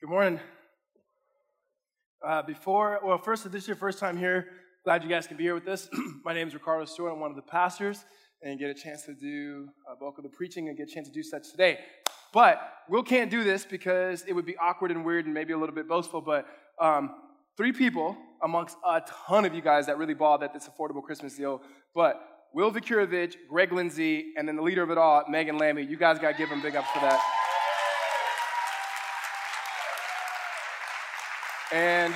Good morning. Uh, before, well, first, if this is your first time here, glad you guys can be here with us. My name is Riccardo Stewart. I'm one of the pastors and get a chance to do a bulk of the preaching and get a chance to do such today. But Will can't do this because it would be awkward and weird and maybe a little bit boastful. But um, three people amongst a ton of you guys that really balled at this affordable Christmas deal. But Will Vicurovich, Greg Lindsay, and then the leader of it all, Megan Lammy. You guys got to give them big ups for that. And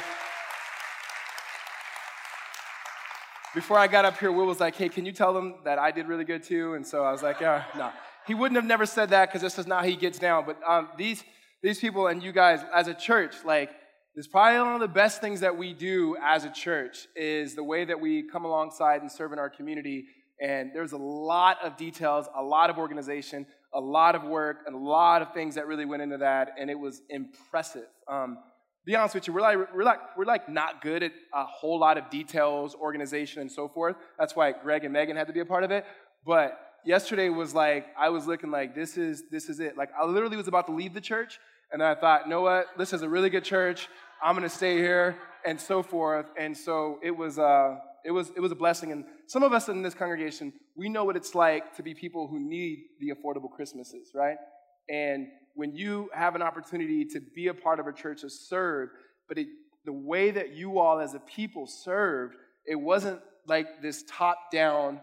before I got up here, Will was like, hey, can you tell them that I did really good too? And so I was like, yeah, no. He wouldn't have never said that because this is not how he gets down. But um, these, these people and you guys, as a church, like, is probably one of the best things that we do as a church is the way that we come alongside and serve in our community. And there's a lot of details, a lot of organization, a lot of work, and a lot of things that really went into that. And it was impressive. Um, be honest with you, we're like, we're like, we're like not good at a whole lot of details, organization, and so forth. That's why Greg and Megan had to be a part of it. But yesterday was like, I was looking like, this is, this is it. Like, I literally was about to leave the church, and I thought, you know what? This is a really good church. I'm going to stay here, and so forth. And so it was, uh, it, was, it was a blessing. And some of us in this congregation, we know what it's like to be people who need the affordable Christmases, right? And when you have an opportunity to be a part of a church to serve, but it, the way that you all as a people served, it wasn't like this top down,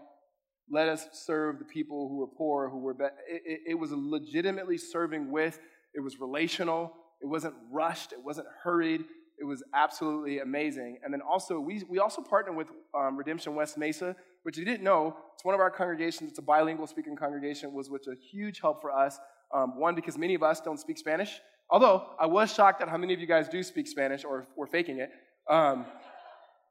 let us serve the people who were poor, who were, be-. It, it, it was legitimately serving with, it was relational, it wasn't rushed, it wasn't hurried, it was absolutely amazing. And then also, we, we also partnered with um, Redemption West Mesa, which you didn't know, it's one of our congregations, it's a bilingual speaking congregation, was which a huge help for us um, one, because many of us don't speak Spanish. Although I was shocked at how many of you guys do speak Spanish or were faking it. Um,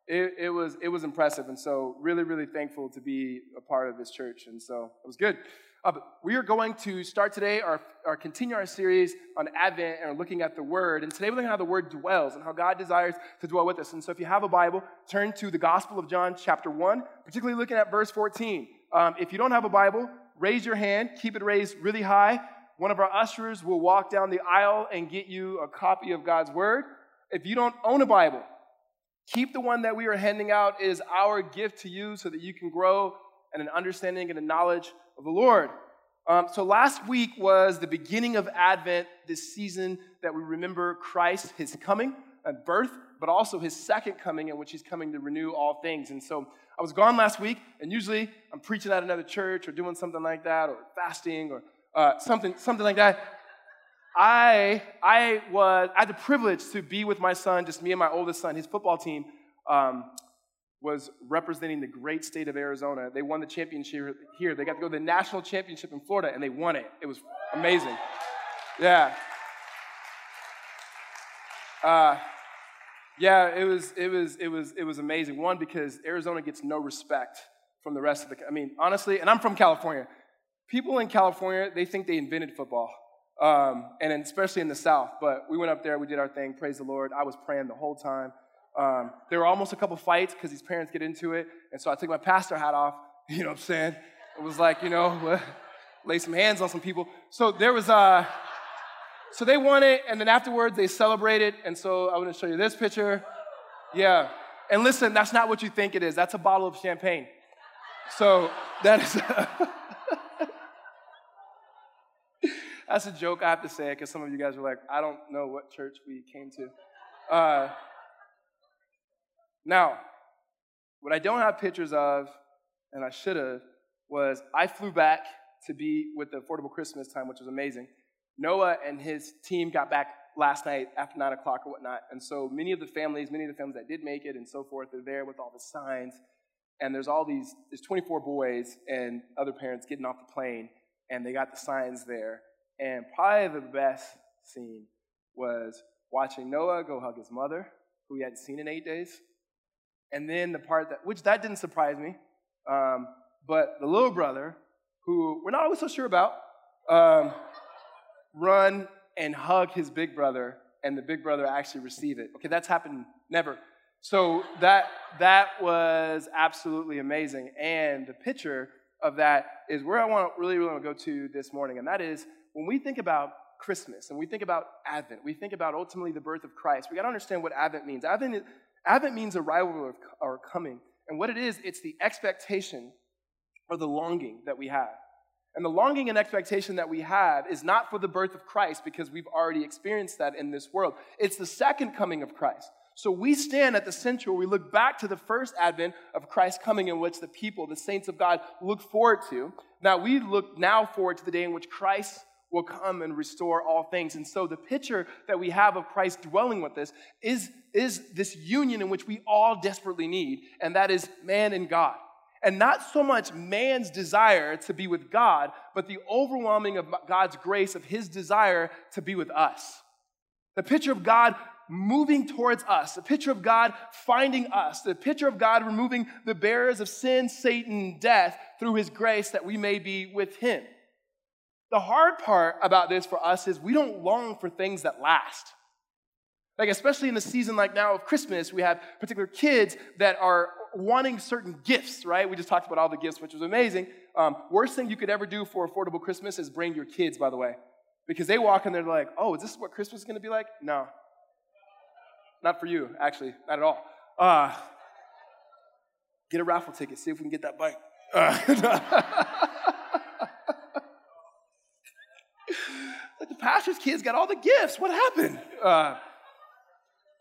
it, it, was, it was impressive. And so, really, really thankful to be a part of this church. And so, it was good. Uh, we are going to start today our, our continue our series on Advent and looking at the Word. And today we're looking at how the Word dwells and how God desires to dwell with us. And so, if you have a Bible, turn to the Gospel of John, chapter 1, particularly looking at verse 14. Um, if you don't have a Bible, raise your hand, keep it raised really high. One of our ushers will walk down the aisle and get you a copy of God's Word. If you don't own a Bible, keep the one that we are handing out. It is our gift to you so that you can grow in an understanding and a knowledge of the Lord. Um, so last week was the beginning of Advent, this season that we remember Christ, his coming and birth, but also his second coming in which he's coming to renew all things. And so I was gone last week, and usually I'm preaching at another church or doing something like that, or fasting, or uh, something, something like that. I, I, was, I had the privilege to be with my son, just me and my oldest son. His football team um, was representing the great state of Arizona. They won the championship here. They got to go to the national championship in Florida, and they won it. It was amazing. Yeah. Uh, yeah, it was, it was, it was, it was amazing. One, because Arizona gets no respect from the rest of the. I mean, honestly, and I'm from California people in California, they think they invented football, um, and especially in the South. But we went up there, we did our thing, praise the Lord. I was praying the whole time. Um, there were almost a couple fights because these parents get into it. And so I took my pastor hat off, you know what I'm saying? It was like, you know, lay some hands on some people. So there was, uh, so they won it, and then afterwards they celebrated. And so I want to show you this picture. Yeah. And listen, that's not what you think it is. That's a bottle of champagne. So that is. That's a joke I have to say it because some of you guys are like, I don't know what church we came to. Uh, now, what I don't have pictures of, and I should have, was I flew back to be with the Affordable Christmas time, which was amazing. Noah and his team got back last night after 9 o'clock or whatnot. And so many of the families, many of the families that did make it and so forth, they're there with all the signs. And there's all these, there's 24 boys and other parents getting off the plane, and they got the signs there. And probably the best scene was watching Noah go hug his mother, who he hadn't seen in eight days. And then the part that, which that didn't surprise me, um, but the little brother, who we're not always so sure about, um, run and hug his big brother, and the big brother actually receive it. Okay, that's happened never. So that that was absolutely amazing. And the picture of that is where I want really, really want to go to this morning, and that is when we think about Christmas and we think about Advent, we think about ultimately the birth of Christ, we got to understand what Advent means. Advent, Advent means arrival or, or coming. And what it is, it's the expectation or the longing that we have. And the longing and expectation that we have is not for the birth of Christ because we've already experienced that in this world. It's the second coming of Christ. So we stand at the center, we look back to the first advent of Christ coming, in which the people, the saints of God, look forward to. Now we look now forward to the day in which Christ will come and restore all things. And so the picture that we have of Christ dwelling with us is, is this union in which we all desperately need, and that is man and God. And not so much man's desire to be with God, but the overwhelming of God's grace of his desire to be with us. The picture of God moving towards us, the picture of God finding us, the picture of God removing the barriers of sin, Satan, death through his grace that we may be with him. The hard part about this for us is we don't long for things that last. Like, especially in the season like now of Christmas, we have particular kids that are wanting certain gifts, right? We just talked about all the gifts, which was amazing. Um, worst thing you could ever do for affordable Christmas is bring your kids, by the way, because they walk in there like, oh, is this what Christmas is going to be like? No. Not for you, actually, not at all. Uh, get a raffle ticket, see if we can get that bike. Uh, kids got all the gifts. What happened? Uh,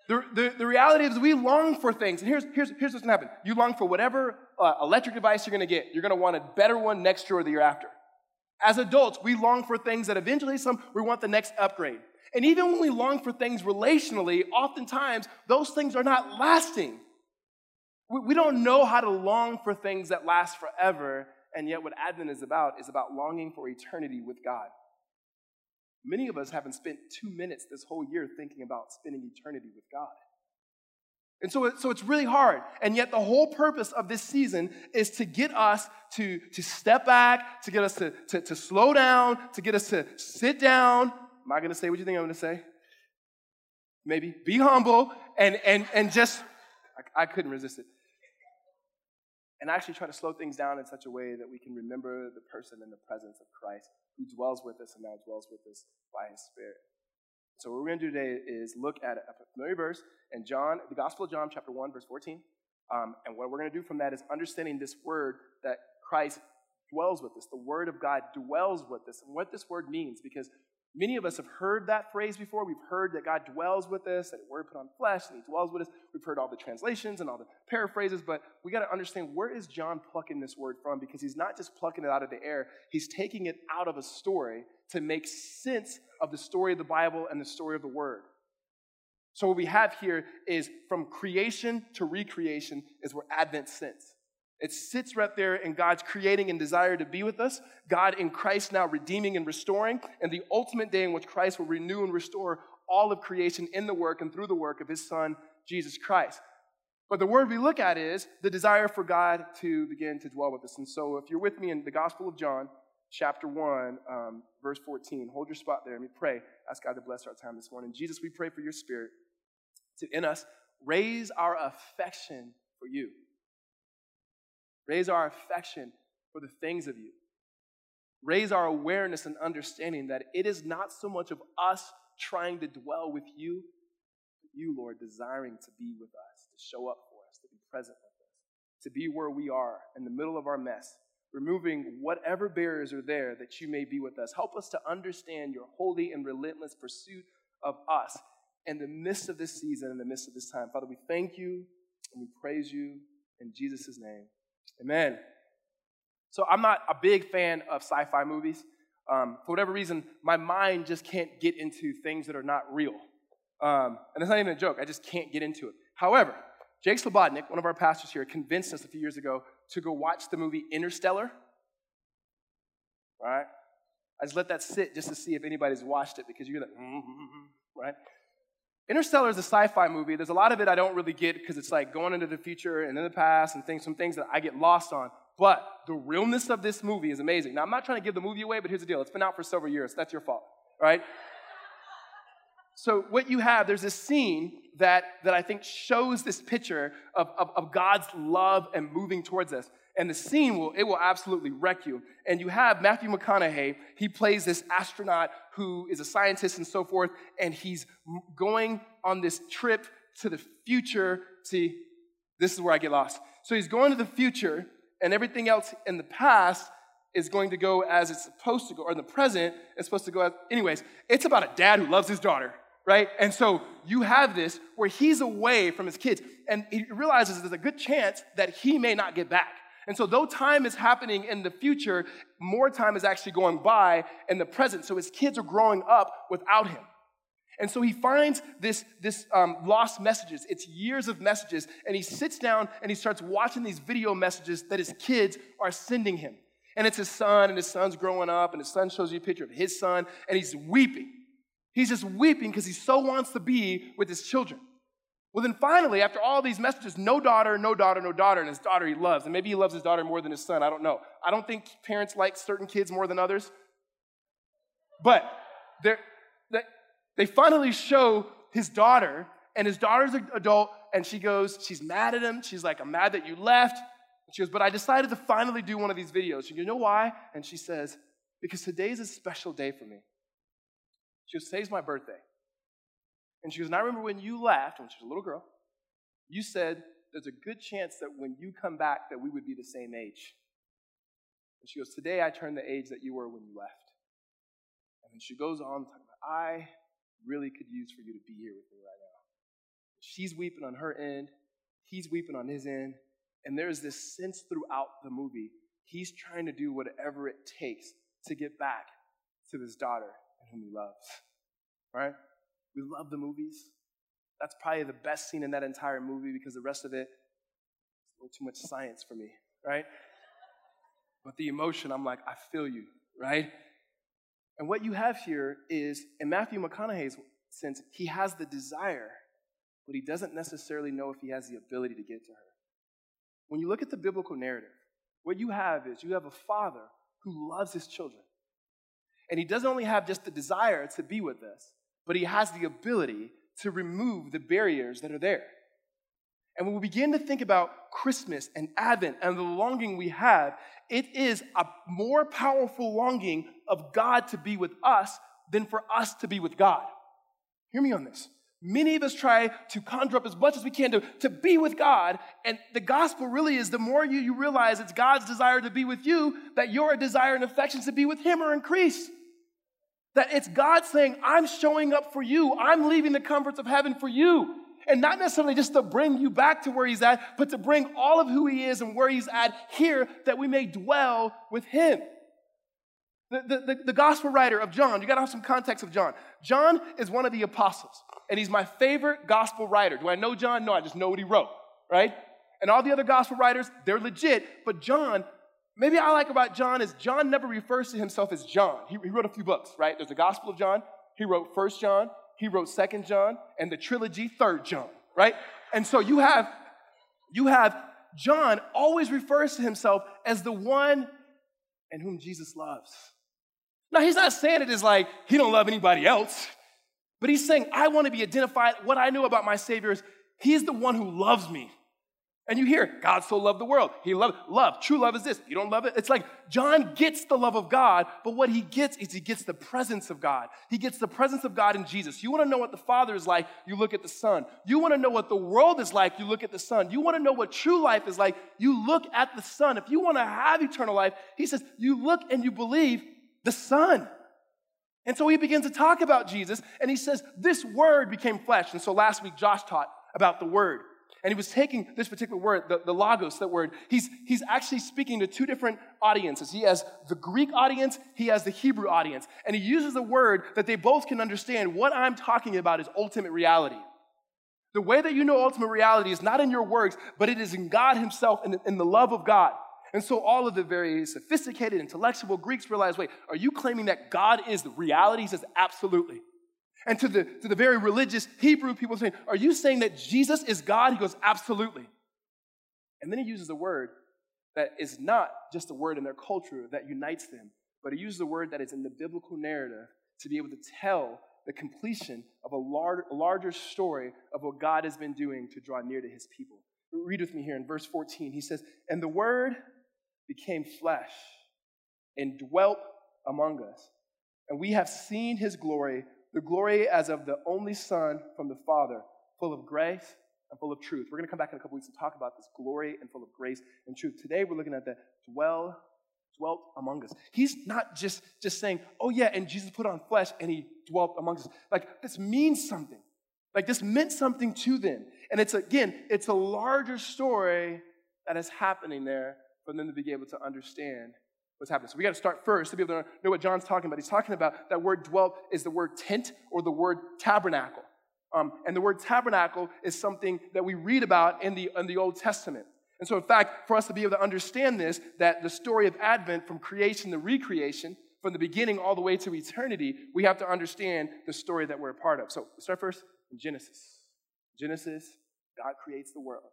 the, the, the, reality is we long for things. And here's, here's, here's what's going to happen. You long for whatever uh, electric device you're going to get. You're going to want a better one next year or the year after. As adults, we long for things that eventually some, we want the next upgrade. And even when we long for things relationally, oftentimes those things are not lasting. We, we don't know how to long for things that last forever. And yet, what Advent is about is about longing for eternity with God. Many of us haven't spent two minutes this whole year thinking about spending eternity with God. And so, so it's really hard. And yet, the whole purpose of this season is to get us to, to step back, to get us to, to, to slow down, to get us to sit down. Am I going to say what you think I'm going to say? Maybe. Be humble and, and, and just, I, I couldn't resist it. And actually try to slow things down in such a way that we can remember the person and the presence of Christ who dwells with us and now dwells with us by his Spirit. So, what we're going to do today is look at a familiar verse in John, the Gospel of John, chapter 1, verse 14. Um, and what we're going to do from that is understanding this word that Christ dwells with us. The Word of God dwells with us, and what this word means, because Many of us have heard that phrase before. We've heard that God dwells with us, that Word put on flesh, and He dwells with us. We've heard all the translations and all the paraphrases, but we got to understand where is John plucking this word from? Because he's not just plucking it out of the air, he's taking it out of a story to make sense of the story of the Bible and the story of the Word. So, what we have here is from creation to recreation, is where Advent sits. It sits right there in God's creating and desire to be with us, God in Christ now redeeming and restoring, and the ultimate day in which Christ will renew and restore all of creation in the work and through the work of his Son, Jesus Christ. But the word we look at is the desire for God to begin to dwell with us. And so, if you're with me in the Gospel of John, chapter 1, um, verse 14, hold your spot there and we pray. Ask God to bless our time this morning. Jesus, we pray for your spirit to, in us, raise our affection for you. Raise our affection for the things of you. Raise our awareness and understanding that it is not so much of us trying to dwell with you, but you, Lord, desiring to be with us, to show up for us, to be present with us, to be where we are in the middle of our mess, removing whatever barriers are there that you may be with us. Help us to understand your holy and relentless pursuit of us in the midst of this season, in the midst of this time. Father, we thank you and we praise you in Jesus' name. Amen. So I'm not a big fan of sci fi movies. Um, for whatever reason, my mind just can't get into things that are not real. Um, and that's not even a joke, I just can't get into it. However, Jake Slobodnik, one of our pastors here, convinced us a few years ago to go watch the movie Interstellar. Right? I just let that sit just to see if anybody's watched it because you're like, mm-hmm, right? Interstellar is a sci-fi movie. There's a lot of it I don't really get because it's like going into the future and in the past and things, some things that I get lost on. But the realness of this movie is amazing. Now, I'm not trying to give the movie away, but here's the deal. It's been out for several years. That's your fault, right? So, what you have, there's this scene that, that I think shows this picture of, of, of God's love and moving towards us. And the scene will, it will absolutely wreck you. And you have Matthew McConaughey, he plays this astronaut who is a scientist and so forth, and he's going on this trip to the future. See, this is where I get lost. So he's going to the future, and everything else in the past is going to go as it's supposed to go, or in the present, it's supposed to go as. Anyways, it's about a dad who loves his daughter right? And so you have this where he's away from his kids, and he realizes there's a good chance that he may not get back. And so, though time is happening in the future, more time is actually going by in the present. So his kids are growing up without him. And so he finds this, this um, lost messages. It's years of messages. And he sits down and he starts watching these video messages that his kids are sending him. And it's his son, and his son's growing up, and his son shows you a picture of his son, and he's weeping. He's just weeping because he so wants to be with his children. Well, then finally, after all these messages, no daughter, no daughter, no daughter, and his daughter he loves. And maybe he loves his daughter more than his son. I don't know. I don't think parents like certain kids more than others. But they finally show his daughter, and his daughter's an adult, and she goes, she's mad at him. She's like, I'm mad that you left. And she goes, But I decided to finally do one of these videos. She goes, You know why? And she says, Because today's a special day for me. She goes, Today's my birthday. And she goes, And I remember when you left, when she was a little girl, you said there's a good chance that when you come back that we would be the same age. And she goes, Today I turned the age that you were when you left. And then she goes on talking about, I really could use for you to be here with me right now. She's weeping on her end, he's weeping on his end, and there's this sense throughout the movie. He's trying to do whatever it takes to get back to his daughter and whom he loves. Right? We love the movies. That's probably the best scene in that entire movie because the rest of it is a little too much science for me, right? But the emotion, I'm like, I feel you, right? And what you have here is, in Matthew McConaughey's sense, he has the desire, but he doesn't necessarily know if he has the ability to get to her. When you look at the biblical narrative, what you have is you have a father who loves his children. And he doesn't only have just the desire to be with us, but he has the ability to remove the barriers that are there. And when we begin to think about Christmas and Advent and the longing we have, it is a more powerful longing of God to be with us than for us to be with God. Hear me on this. Many of us try to conjure up as much as we can to, to be with God. And the gospel really is the more you, you realize it's God's desire to be with you, that your desire and affections to be with Him are increased. That it's God saying, I'm showing up for you. I'm leaving the comforts of heaven for you. And not necessarily just to bring you back to where He's at, but to bring all of who He is and where He's at here that we may dwell with Him. The, the, the, gospel writer of John, you gotta have some context of John. John is one of the apostles, and he's my favorite gospel writer. Do I know John? No, I just know what he wrote, right? And all the other gospel writers, they're legit, but John maybe I like about John is John never refers to himself as John. He, he wrote a few books, right? There's the Gospel of John. He wrote First John. He wrote Second John, and the trilogy Third John, right? And so you have you have John always refers to himself as the one and whom Jesus loves. Now he's not saying it is like he don't love anybody else, but he's saying I want to be identified. What I know about my Savior is he's the one who loves me. And you hear, God so loved the world. He loved love. True love is this. You don't love it? It's like John gets the love of God, but what he gets is he gets the presence of God. He gets the presence of God in Jesus. You want to know what the Father is like, you look at the Son. You want to know what the world is like, you look at the Son. You want to know what true life is like, you look at the Son. If you want to have eternal life, he says, you look and you believe the Son. And so he begins to talk about Jesus, and he says, This word became flesh. And so last week, Josh taught about the word. And he was taking this particular word, the, the logos, that word, he's, he's actually speaking to two different audiences. He has the Greek audience, he has the Hebrew audience. And he uses a word that they both can understand. What I'm talking about is ultimate reality. The way that you know ultimate reality is not in your works, but it is in God Himself and in the love of God. And so all of the very sophisticated, intellectual Greeks realize wait, are you claiming that God is the reality? He says, absolutely. And to the, to the very religious Hebrew people saying, Are you saying that Jesus is God? He goes, Absolutely. And then he uses a word that is not just a word in their culture that unites them, but he uses a word that is in the biblical narrative to be able to tell the completion of a, lar- larger story of what God has been doing to draw near to his people. Read with me here in verse 14. He says, And the word became flesh and dwelt among us. And we have seen his glory, the glory as of the only Son from the Father, full of grace and full of truth. We're going to come back in a couple weeks and talk about this glory and full of grace and truth. Today we're looking at the dwell dwelt among us. He's not just, just saying, oh yeah, and Jesus put on flesh and he dwelt among us. Like this means something. Like this meant something to them. And it's again, it's a larger story that is happening there for them to be able to understand what's happening. So we got to start first to be able to know what John's talking about. He's talking about that word dwelt is the word tent or the word tabernacle. Um, and the word tabernacle is something that we read about in the, in the Old Testament. And so, in fact, for us to be able to understand this, that the story of Advent from creation to recreation, from the beginning all the way to eternity, we have to understand the story that we're a part of. So, start first in Genesis. Genesis, God creates the world.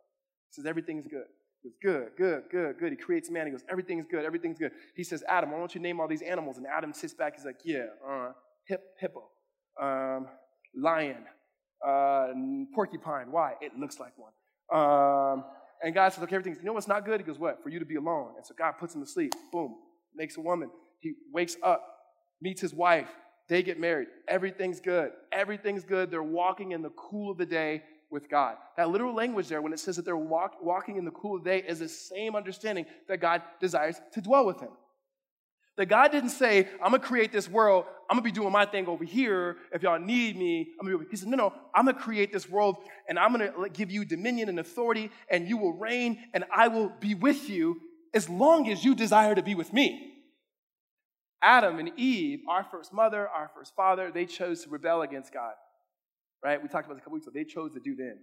He says everything's good. Goes, good, good, good, good. He creates man. He goes, everything's good, everything's good. He says, Adam, why don't you name all these animals? And Adam sits back. He's like, yeah, uh, hip, hippo, um, lion, uh, porcupine. Why? It looks like one. Um, and God says, okay, everything's, you know what's not good? He goes, what? For you to be alone. And so God puts him to sleep. Boom. Makes a woman. He wakes up, meets his wife. They get married. Everything's good. Everything's good. They're walking in the cool of the day with God. That literal language there, when it says that they're walk, walking in the cool of the day, is the same understanding that God desires to dwell with him. That God didn't say, I'm gonna create this world, I'm gonna be doing my thing over here. If y'all need me, I'm gonna be He said, No, no, I'm gonna create this world and I'm gonna give you dominion and authority, and you will reign, and I will be with you as long as you desire to be with me. Adam and Eve, our first mother, our first father, they chose to rebel against God. Right? We talked about a couple weeks ago. They chose to do them.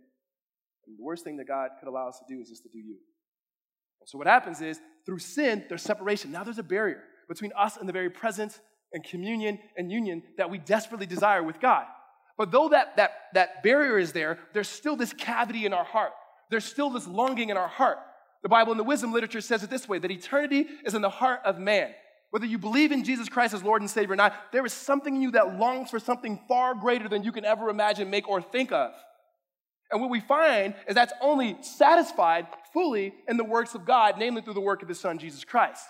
And the worst thing that God could allow us to do is just to do you. And so what happens is, through sin, there's separation. Now there's a barrier between us and the very presence and communion and union that we desperately desire with God. But though that, that, that barrier is there, there's still this cavity in our heart. There's still this longing in our heart. The Bible and the wisdom literature says it this way that eternity is in the heart of man. Whether you believe in Jesus Christ as Lord and Savior or not, there is something in you that longs for something far greater than you can ever imagine, make, or think of. And what we find is that's only satisfied fully in the works of God, namely through the work of His Son, Jesus Christ.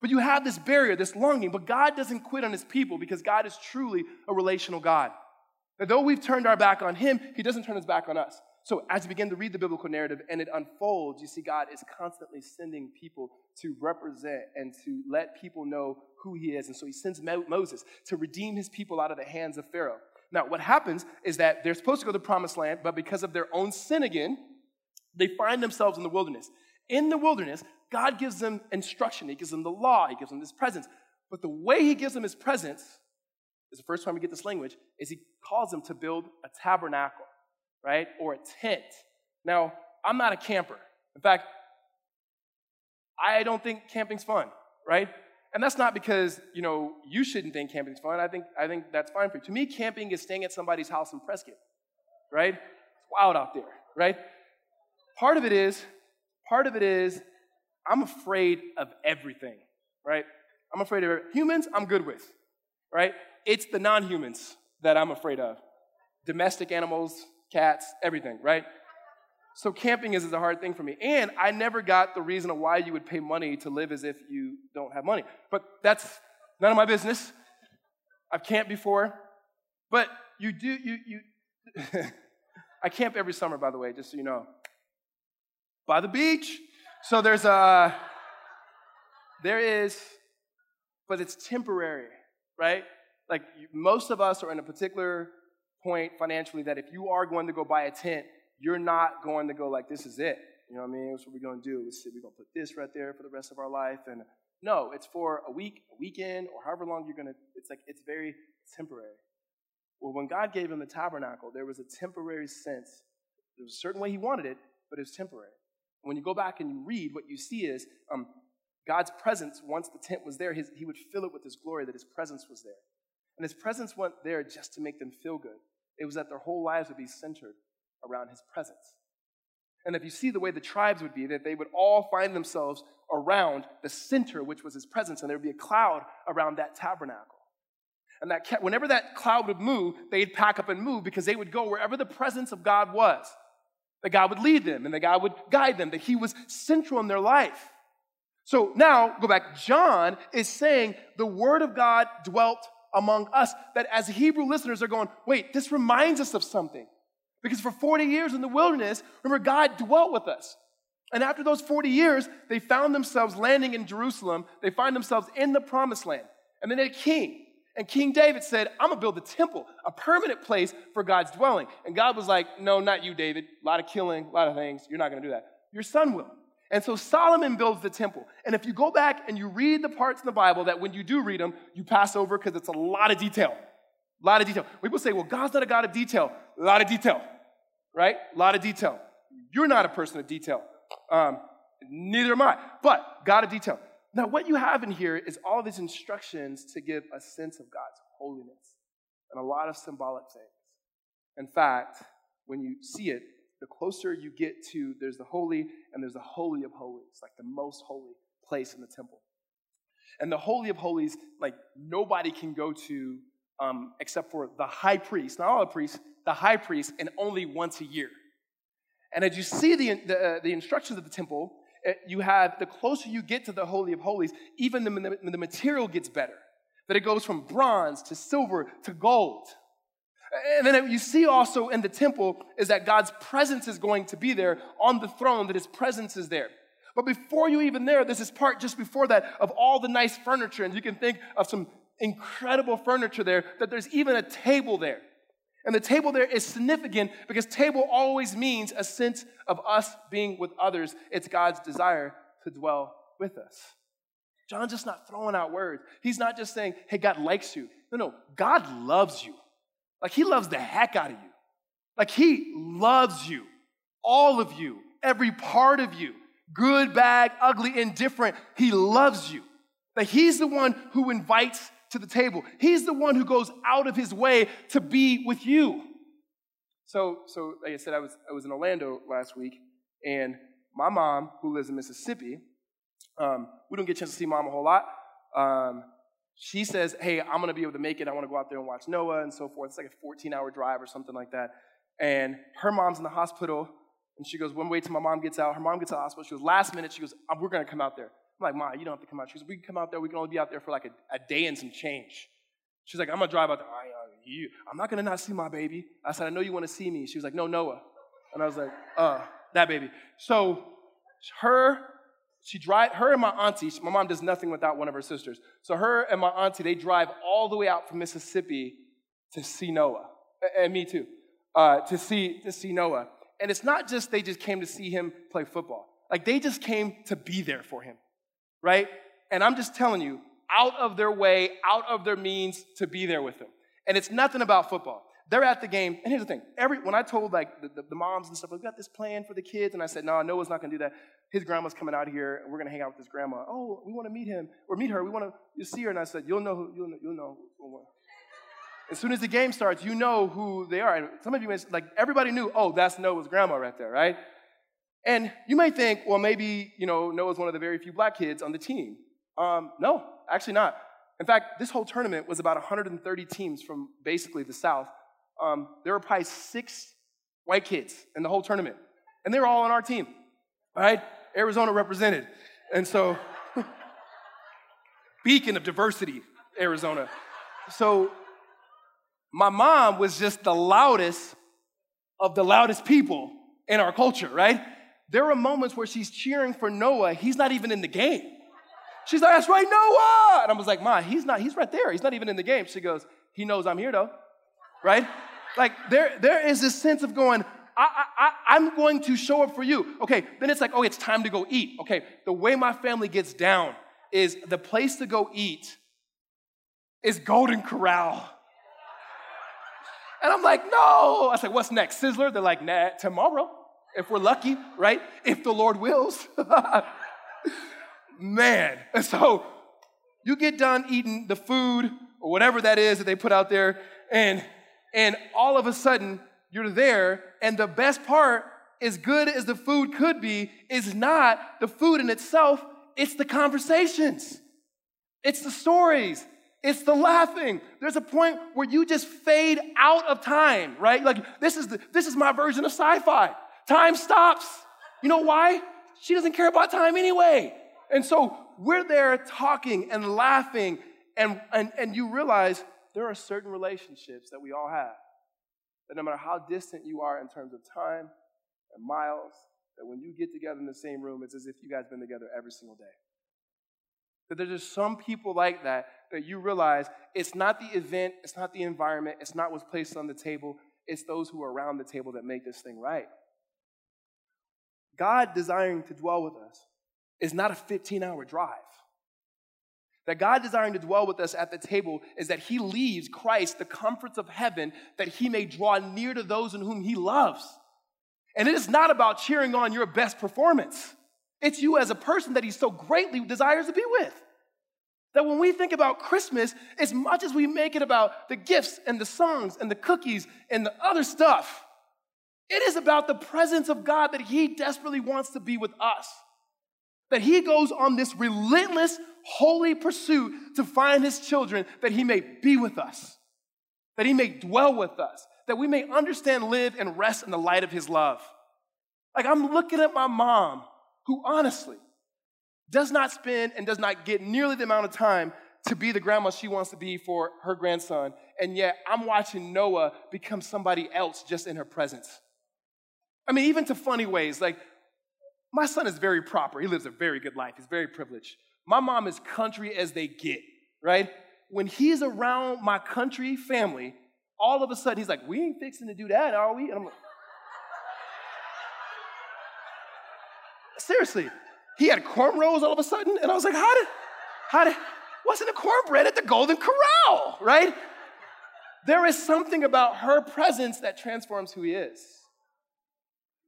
But you have this barrier, this longing, but God doesn't quit on his people because God is truly a relational God. And though we've turned our back on him, he doesn't turn his back on us. So as you begin to read the biblical narrative and it unfolds, you see God is constantly sending people to represent and to let people know who he is. And so he sends Mo- Moses to redeem his people out of the hands of Pharaoh. Now, what happens is that they're supposed to go to the promised land, but because of their own sin again, they find themselves in the wilderness. In the wilderness, God gives them instruction. He gives them the law. He gives them his presence. But the way he gives them his presence is the first time we get this language, is he calls them to build a tabernacle, right? Or a tent. Now, I'm not a camper. In fact, I don't think camping's fun, right? And that's not because, you know, you shouldn't think camping's fun. I think, I think that's fine for you. To me, camping is staying at somebody's house in Prescott, right? It's wild out there, right? Part of it is, part of it is I'm afraid of everything, right? I'm afraid of humans, I'm good with, right? It's the non humans that I'm afraid of domestic animals, cats, everything, right? So camping is, is a hard thing for me. And I never got the reason of why you would pay money to live as if you don't have money. But that's none of my business. I've camped before. But you do, you, you, I camp every summer, by the way, just so you know. By the beach, so there's a, there is, but it's temporary, right? Like most of us are in a particular point financially that if you are going to go buy a tent, you're not going to go like, this is it. You know what I mean? That's what we're going to do. We're going to put this right there for the rest of our life. And no, it's for a week, a weekend, or however long you're going to, it's like, it's very temporary. Well, when God gave him the tabernacle, there was a temporary sense. There was a certain way he wanted it, but it was temporary. When you go back and you read, what you see is um, God's presence, once the tent was there, his, he would fill it with his glory, that his presence was there. And his presence wasn't there just to make them feel good, it was that their whole lives would be centered around his presence. And if you see the way the tribes would be, that they would all find themselves around the center, which was his presence, and there would be a cloud around that tabernacle. And that whenever that cloud would move, they'd pack up and move because they would go wherever the presence of God was. That God would lead them and that God would guide them, that He was central in their life. So now, go back. John is saying the Word of God dwelt among us. That as Hebrew listeners are going, wait, this reminds us of something. Because for 40 years in the wilderness, remember, God dwelt with us. And after those 40 years, they found themselves landing in Jerusalem. They find themselves in the promised land. And then a king. And King David said, I'm gonna build a temple, a permanent place for God's dwelling. And God was like, No, not you, David. A lot of killing, a lot of things. You're not gonna do that. Your son will. And so Solomon builds the temple. And if you go back and you read the parts in the Bible that when you do read them, you pass over because it's a lot of detail. A lot of detail. People say, well, God's not a God of detail. A lot of detail, right? A lot of detail. You're not a person of detail. Um, neither am I. But God of detail. Now, what you have in here is all these instructions to give a sense of God's holiness and a lot of symbolic things. In fact, when you see it, the closer you get to there's the holy and there's the holy of holies, like the most holy place in the temple. And the holy of holies, like nobody can go to um, except for the high priest, not all the priests, the high priest, and only once a year. And as you see the, the, uh, the instructions of the temple, uh, you have the closer you get to the holy of holies, even the, the, the material gets better. That it goes from bronze to silver to gold. And then you see also in the temple is that God's presence is going to be there on the throne, that his presence is there. But before you even there, this part just before that of all the nice furniture. And you can think of some incredible furniture there, that there's even a table there. And the table there is significant because table always means a sense of us being with others. It's God's desire to dwell with us. John's just not throwing out words. He's not just saying, hey, God likes you. No, no, God loves you. Like he loves the heck out of you. Like he loves you, all of you, every part of you, good, bad, ugly, indifferent. He loves you. Like he's the one who invites to the table. He's the one who goes out of his way to be with you. So, so like I said, I was, I was in Orlando last week, and my mom, who lives in Mississippi, um, we don't get a chance to see mom a whole lot. Um, she says, Hey, I'm going to be able to make it. I want to go out there and watch Noah and so forth. It's like a 14 hour drive or something like that. And her mom's in the hospital. And she goes, One way till my mom gets out. Her mom gets of the hospital. She goes, Last minute, she goes, We're going to come out there. I'm like, Ma, you don't have to come out. She goes, We can come out there. We can only be out there for like a, a day and some change. She's like, I'm going to drive out there. I, uh, you, I'm not going to not see my baby. I said, I know you want to see me. She was like, No, Noah. And I was like, Uh, that baby. So her she drive her and my auntie my mom does nothing without one of her sisters. So her and my auntie they drive all the way out from mississippi to see noah and me too uh, to see to see noah. And it's not just they just came to see him play football. Like they just came to be there for him right? And i'm just telling you out of their way out of their means to be there with him and it's nothing about football they're at the game and here's the thing every when i told like the, the, the moms and stuff we got this plan for the kids and i said no noah's not going to do that his grandma's coming out here, and we're going to hang out with his grandma. Oh, we want to meet him or meet her. We want to see her. And I said, you'll know who, you'll know, you'll know. As soon as the game starts, you know who they are. And some of you, may, like everybody knew, oh, that's Noah's grandma right there, right? And you may think, well, maybe you know Noah's one of the very few black kids on the team. Um, no, actually not. In fact, this whole tournament was about 130 teams from basically the South. Um, there were probably six white kids in the whole tournament, and they were all on our team, right? Arizona represented. And so, beacon of diversity, Arizona. So, my mom was just the loudest of the loudest people in our culture, right? There are moments where she's cheering for Noah. He's not even in the game. She's like, that's right, Noah. And I was like, Ma, he's not, he's right there. He's not even in the game. She goes, he knows I'm here though, right? Like there, there is this sense of going, I, I, I'm going to show up for you. Okay, then it's like, oh, it's time to go eat. Okay, the way my family gets down is the place to go eat is Golden Corral. And I'm like, no. I was like, what's next? Sizzler? They're like, nah, tomorrow, if we're lucky, right? If the Lord wills. Man. And so you get done eating the food or whatever that is that they put out there, and and all of a sudden you're there, and the best part, as good as the food could be, is not the food in itself, it's the conversations, it's the stories. It's the laughing. There's a point where you just fade out of time, right? Like this is the, this is my version of sci-fi. Time stops. You know why? She doesn't care about time anyway. And so we're there talking and laughing, and, and, and you realize there are certain relationships that we all have. That no matter how distant you are in terms of time and miles, that when you get together in the same room, it's as if you guys been together every single day. That there's just some people like that that you realize it's not the event, it's not the environment, it's not what's placed on the table, it's those who are around the table that make this thing right. God desiring to dwell with us is not a 15 hour drive. That God desiring to dwell with us at the table is that He leaves Christ the comforts of heaven that He may draw near to those in whom He loves. And it is not about cheering on your best performance, it's you as a person that He so greatly desires to be with. That when we think about Christmas, as much as we make it about the gifts and the songs and the cookies and the other stuff, it is about the presence of God that He desperately wants to be with us. That He goes on this relentless, holy pursuit to find His children, that He may be with us, that He may dwell with us, that we may understand, live, and rest in the light of His love. Like I'm looking at my mom, who honestly does not spend and does not get nearly the amount of time to be the grandma she wants to be for her grandson. And yet I'm watching Noah become somebody else just in her presence. I mean, even to funny ways. Like, my son is very proper. He lives a very good life. He's very privileged. My mom is country as they get, right? When he's around my country family, all of a sudden he's like, We ain't fixing to do that, are we? And I'm like, Seriously, he had cornrows all of a sudden, and I was like, How did, how did, wasn't a cornbread at the Golden Corral, right? There is something about her presence that transforms who he is.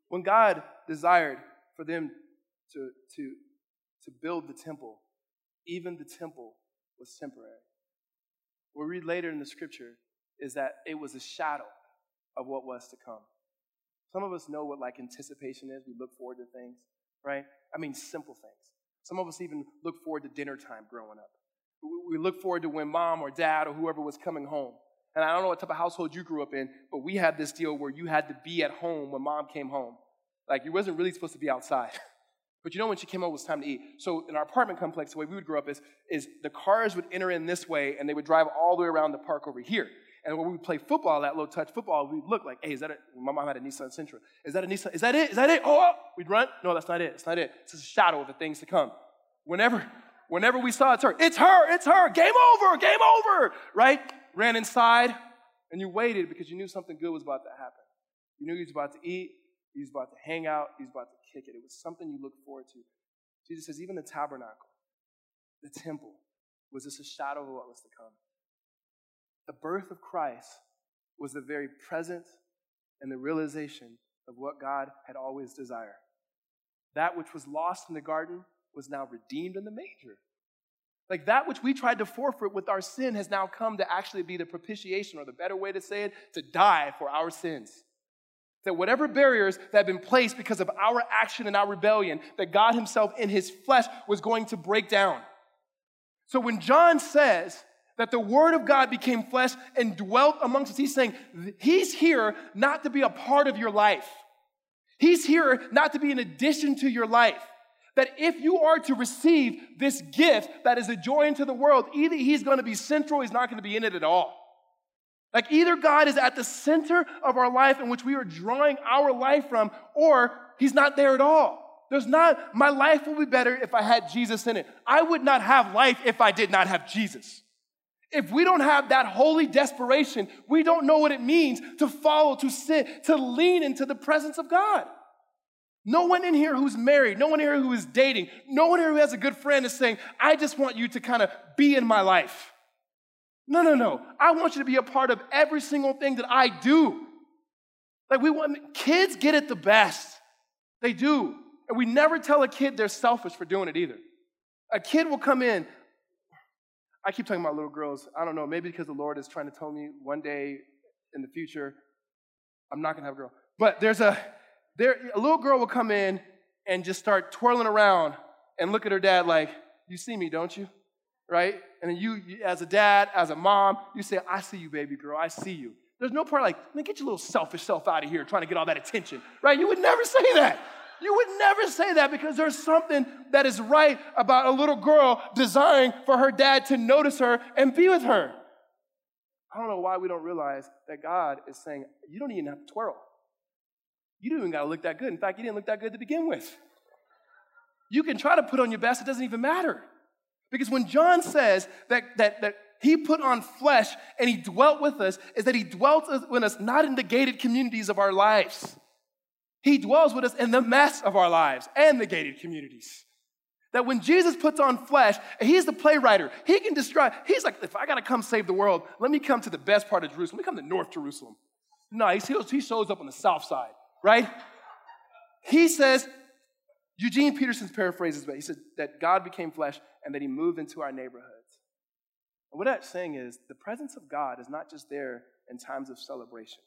When God desired for them to, to, to build the temple, even the temple was temporary. What we read later in the scripture is that it was a shadow of what was to come. Some of us know what like anticipation is. We look forward to things, right? I mean, simple things. Some of us even look forward to dinner time growing up. We look forward to when mom or dad or whoever was coming home. And I don't know what type of household you grew up in, but we had this deal where you had to be at home when mom came home. Like, you wasn't really supposed to be outside. But you know when she came home, it was time to eat. So in our apartment complex, the way we would grow up is, is the cars would enter in this way and they would drive all the way around the park over here. And when we would play football, that low touch football, we'd look like, hey, is that it? My mom had a Nissan Sentra. Is that a Nissan? Is that it? Is that it? Oh, oh, we'd run. No, that's not it. It's not it. It's a shadow of the things to come. Whenever, whenever we saw it's her, it's her, it's her, game over, game over, right? Ran inside and you waited because you knew something good was about to happen. You knew he was about to eat, he was about to hang out. He was about to it. It was something you looked forward to. Jesus says, even the tabernacle, the temple, was just a shadow of what was to come. The birth of Christ was the very present and the realization of what God had always desired. That which was lost in the garden was now redeemed in the manger. Like that which we tried to forfeit with our sin has now come to actually be the propitiation, or the better way to say it, to die for our sins. That whatever barriers that have been placed because of our action and our rebellion, that God Himself in His flesh was going to break down. So when John says that the Word of God became flesh and dwelt amongst us, he's saying He's here not to be a part of your life. He's here not to be an addition to your life. That if you are to receive this gift that is a joy into the world, either He's going to be central, He's not going to be in it at all. Like either God is at the center of our life in which we are drawing our life from, or He's not there at all. There's not, my life will be better if I had Jesus in it. I would not have life if I did not have Jesus. If we don't have that holy desperation, we don't know what it means to follow, to sit, to lean into the presence of God. No one in here who's married, no one here who is dating, no one here who has a good friend is saying, I just want you to kind of be in my life. No, no, no. I want you to be a part of every single thing that I do. Like we want kids get it the best. They do. And we never tell a kid they're selfish for doing it either. A kid will come in. I keep talking about little girls. I don't know, maybe because the Lord is trying to tell me one day in the future, I'm not gonna have a girl. But there's a there a little girl will come in and just start twirling around and look at her dad like, you see me, don't you? right? And then you, you, as a dad, as a mom, you say, I see you, baby girl, I see you. There's no part like, man, get your little selfish self out of here trying to get all that attention, right? You would never say that. You would never say that because there's something that is right about a little girl desiring for her dad to notice her and be with her. I don't know why we don't realize that God is saying, you don't even have to twirl. You don't even got to look that good. In fact, you didn't look that good to begin with. You can try to put on your best, it doesn't even matter. Because when John says that, that, that he put on flesh and he dwelt with us, is that he dwelt with us not in the gated communities of our lives. He dwells with us in the mess of our lives and the gated communities. That when Jesus puts on flesh, he's the playwright, he can describe, he's like, if I gotta come save the world, let me come to the best part of Jerusalem. Let me come to North Jerusalem. No, he shows up on the south side, right? He says, Eugene Peterson's paraphrases, but he said that God became flesh and that he moved into our neighborhoods. And what that's saying is the presence of God is not just there in times of celebration.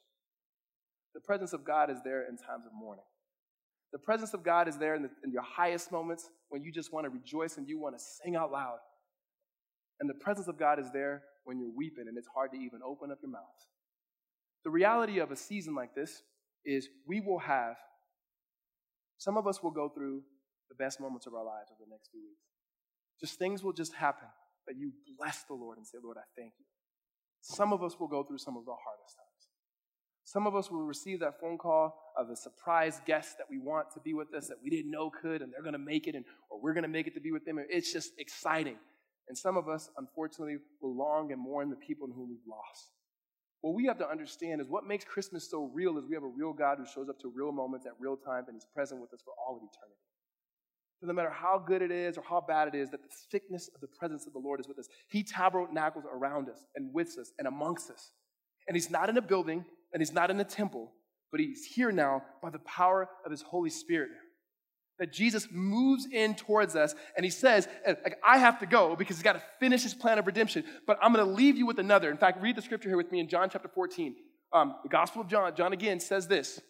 The presence of God is there in times of mourning. The presence of God is there in, the, in your highest moments when you just want to rejoice and you want to sing out loud. And the presence of God is there when you're weeping and it's hard to even open up your mouth. The reality of a season like this is we will have, some of us will go through the best moments of our lives over the next few weeks. Just things will just happen that you bless the Lord and say, Lord, I thank you. Some of us will go through some of the hardest times. Some of us will receive that phone call of a surprise guest that we want to be with us that we didn't know could, and they're going to make it, and or we're going to make it to be with them. It's just exciting. And some of us, unfortunately, will long and mourn the people in whom we've lost. What we have to understand is what makes Christmas so real is we have a real God who shows up to real moments at real times, and He's present with us for all of eternity. So no matter how good it is or how bad it is, that the thickness of the presence of the Lord is with us. He tabernacles around us and with us and amongst us. And he's not in a building and he's not in a temple, but he's here now by the power of his Holy Spirit. That Jesus moves in towards us and he says, like, I have to go because he's got to finish his plan of redemption, but I'm going to leave you with another. In fact, read the scripture here with me in John chapter 14. Um, the Gospel of John, John again says this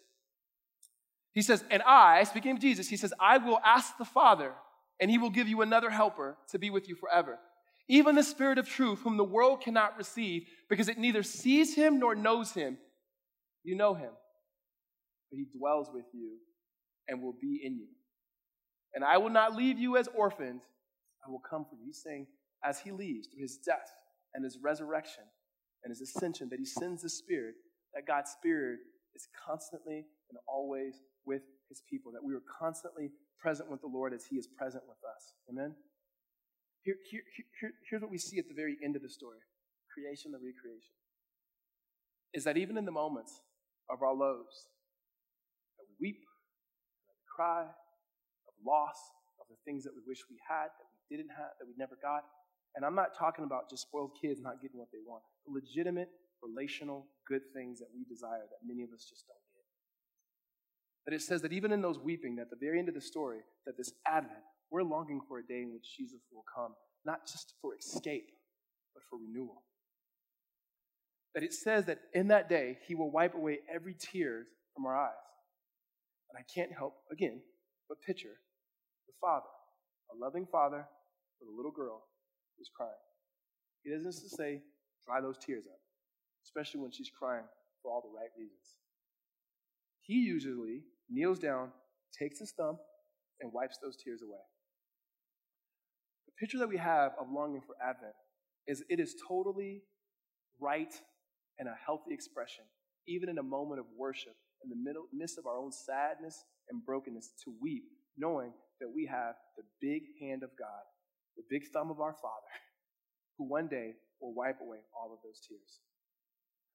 he says, And I, speaking of Jesus, he says, I will ask the Father, and he will give you another helper to be with you forever. Even the Spirit of truth, whom the world cannot receive, because it neither sees him nor knows him. You know him, but he dwells with you and will be in you. And I will not leave you as orphans, I will come for you. He's saying, as he leaves through his death and his resurrection and his ascension, that he sends the Spirit, that God's Spirit is constantly and always with his people, that we are constantly present with the Lord as he is present with us. Amen? Here, here, here, here's what we see at the very end of the story creation, the recreation. Is that even in the moments of our lows, that we weep, that we cry, loss, of the things that we wish we had, that we didn't have, that we never got. And I'm not talking about just spoiled kids not getting what they want. Legitimate, relational, good things that we desire that many of us just don't get. that it says that even in those weeping, at the very end of the story, that this Advent, we're longing for a day in which Jesus will come, not just for escape, but for renewal. That it says that in that day, he will wipe away every tear from our eyes. And I can't help, again, but picture the father, a loving father with a little girl who's crying. He doesn't say, dry those tears up, especially when she's crying for all the right reasons. He usually kneels down, takes his thumb, and wipes those tears away. The picture that we have of longing for Advent is it is totally right and a healthy expression, even in a moment of worship, in the middle, midst of our own sadness and brokenness, to weep, knowing that we have the big hand of God, the big thumb of our Father, who one day will wipe away all of those tears.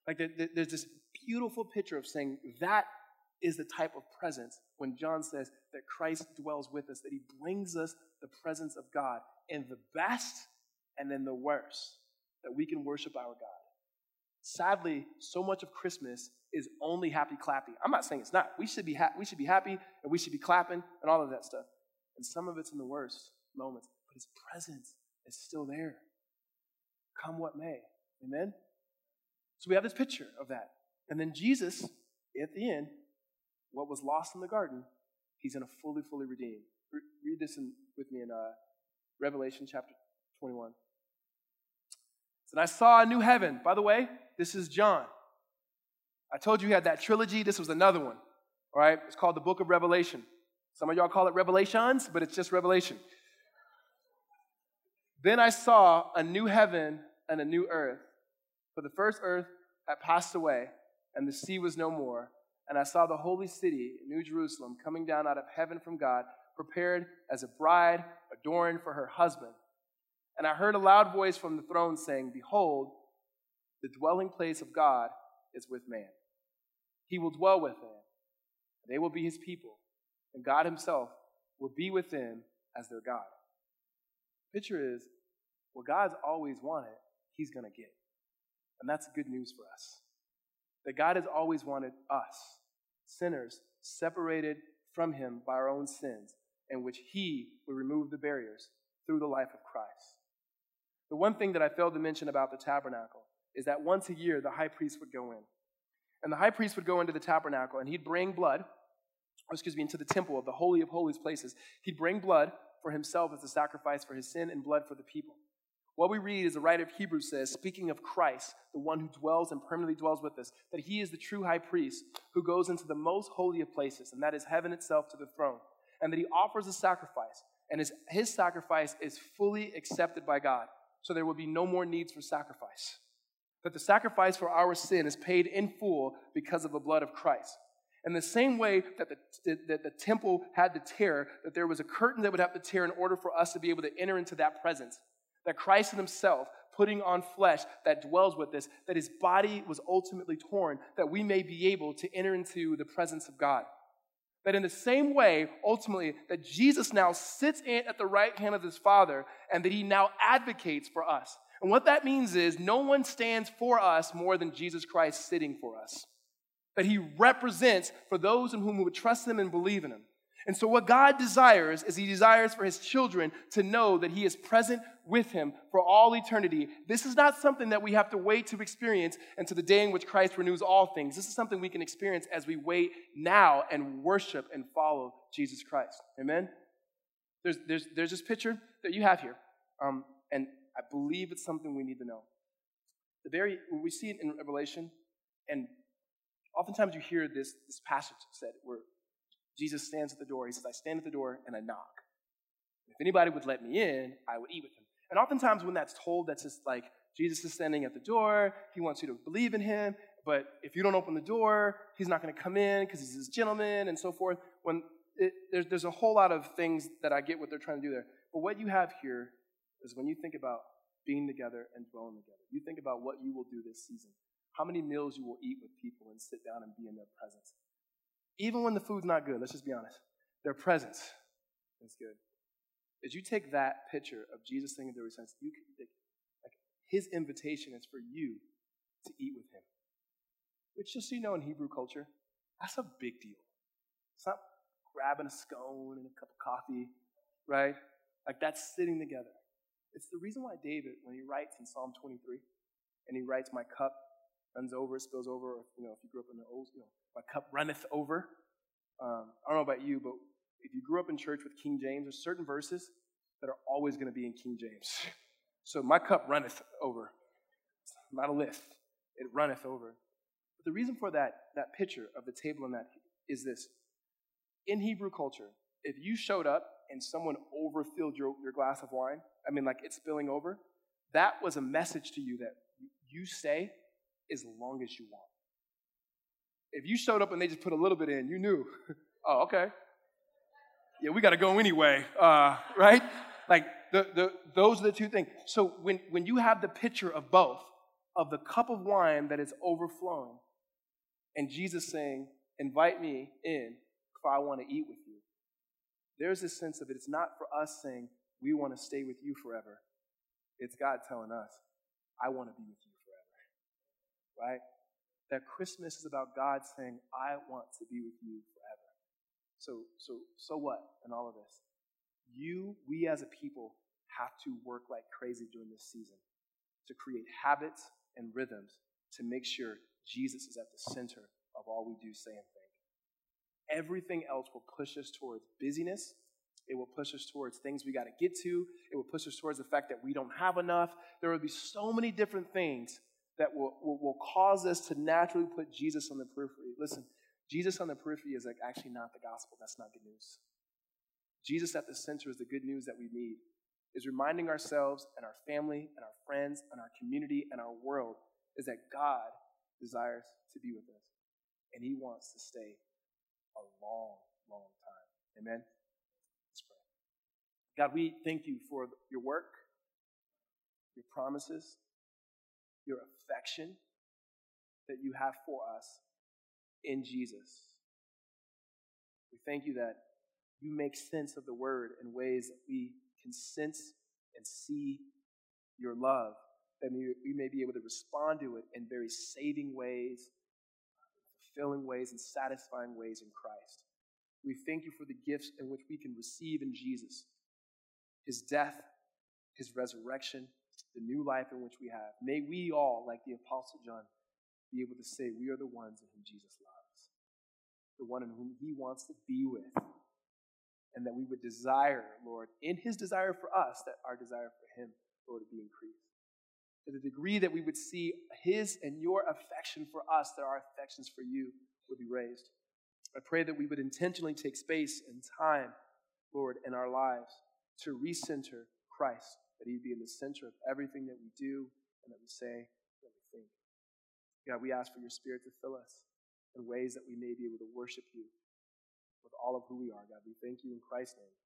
Like there's this beautiful picture of saying that is the type of presence when John says that Christ dwells with us, that he brings us the presence of God in the best and in the worst, that we can worship our God. Sadly, so much of Christmas is only happy clapping. I'm not saying it's not. We should be, ha- we should be happy and we should be clapping and all of that stuff. And some of it's in the worst moments, but his presence is still there. Come what may. Amen? So we have this picture of that. And then Jesus, at the end, what was lost in the garden, he's going to fully, fully redeem. Re- read this in, with me in uh, Revelation chapter 21. And I saw a new heaven. By the way, this is John. I told you he had that trilogy. This was another one. All right? It's called the book of Revelation. Some of y'all call it Revelations, but it's just Revelation. Then I saw a new heaven and a new earth. For the first earth had passed away, and the sea was no more. And I saw the holy city, New Jerusalem, coming down out of heaven from God, prepared as a bride adorned for her husband. And I heard a loud voice from the throne saying, Behold, the dwelling place of God is with man. He will dwell with them, they will be his people, and God himself will be with them as their God. Picture is what God's always wanted, he's going to get. And that's good news for us. That God has always wanted us, sinners, separated from him by our own sins, in which he would remove the barriers through the life of Christ. The one thing that I failed to mention about the tabernacle is that once a year the high priest would go in. And the high priest would go into the tabernacle and he'd bring blood, excuse me, into the temple of the Holy of Holies places. He'd bring blood for himself as a sacrifice for his sin and blood for the people. What we read is the writer of Hebrews says, speaking of Christ, the one who dwells and permanently dwells with us, that he is the true high priest who goes into the most holy of places, and that is heaven itself to the throne, and that he offers a sacrifice, and his, his sacrifice is fully accepted by God so there will be no more needs for sacrifice. That the sacrifice for our sin is paid in full because of the blood of Christ. In the same way that the, that the temple had to tear, that there was a curtain that would have to tear in order for us to be able to enter into that presence. That Christ himself, putting on flesh that dwells with us, that his body was ultimately torn, that we may be able to enter into the presence of God. That in the same way, ultimately, that Jesus now sits at the right hand of his Father and that he now advocates for us. And what that means is no one stands for us more than Jesus Christ sitting for us. That he represents for those in whom we would trust him and believe in him. And so, what God desires is He desires for His children to know that He is present with Him for all eternity. This is not something that we have to wait to experience until the day in which Christ renews all things. This is something we can experience as we wait now and worship and follow Jesus Christ. Amen? There's, there's, there's this picture that you have here, um, and I believe it's something we need to know. The very, we see it in Revelation, and oftentimes you hear this, this passage said where Jesus stands at the door. He says, I stand at the door and I knock. If anybody would let me in, I would eat with him. And oftentimes, when that's told, that's just like Jesus is standing at the door. He wants you to believe in him. But if you don't open the door, he's not going to come in because he's this gentleman and so forth. When it, there's, there's a whole lot of things that I get what they're trying to do there. But what you have here is when you think about being together and dwelling together, you think about what you will do this season, how many meals you will eat with people and sit down and be in their presence. Even when the food's not good, let's just be honest, their presence is good. As you take that picture of Jesus saying in the sense, you can, like, his invitation is for you to eat with him. Which, just so you know, in Hebrew culture, that's a big deal. It's not grabbing a scone and a cup of coffee, right? Like that's sitting together. It's the reason why David, when he writes in Psalm 23, and he writes, My cup runs over, spills over, or, you know, if you grew up in the old, you know, my cup runneth over. Um, I don't know about you, but if you grew up in church with King James, there's certain verses that are always going to be in King James. So my cup runneth over. It's not a lift, it runneth over. But the reason for that, that picture of the table and that is this. In Hebrew culture, if you showed up and someone overfilled your, your glass of wine, I mean, like it's spilling over, that was a message to you that you stay as long as you want. If you showed up and they just put a little bit in, you knew, oh, okay. Yeah, we got to go anyway, uh, right? Like, the, the, those are the two things. So when, when you have the picture of both, of the cup of wine that is overflowing, and Jesus saying, invite me in, for I want to eat with you. There's this sense of it. It's not for us saying, we want to stay with you forever. It's God telling us, I want to be with you forever. Right? that Christmas is about God saying, I want to be with you forever. So, so, so what in all of this? You, we as a people, have to work like crazy during this season to create habits and rhythms to make sure Jesus is at the center of all we do, say, and think. Everything else will push us towards busyness It will push us towards things we got to get to. It will push us towards the fact that we don't have enough. There will be so many different things that will, will, will cause us to naturally put Jesus on the periphery. Listen, Jesus on the periphery is like actually not the gospel. That's not good news. Jesus at the center is the good news that we need. Is reminding ourselves and our family and our friends and our community and our world is that God desires to be with us. And he wants to stay a long, long time. Amen. God, we thank you for your work, your promises, your affection that you have for us in Jesus. We thank you that you make sense of the word in ways that we can sense and see your love, that we may be able to respond to it in very saving ways, fulfilling ways, and satisfying ways in Christ. We thank you for the gifts in which we can receive in Jesus his death, his resurrection, the new life in which we have. May we all, like the Apostle John, be able to say we are the ones in whom Jesus loves, the one in whom he wants to be with, and that we would desire, Lord, in his desire for us, that our desire for him, Lord, would be increased. To the degree that we would see his and your affection for us, that our affections for you would be raised. I pray that we would intentionally take space and time, Lord, in our lives to recenter Christ, that He be in the center of everything that we do and that we say, and we think. God, we ask for your Spirit to fill us in ways that we may be able to worship you with all of who we are. God, we thank you in Christ's name.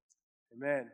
Amen.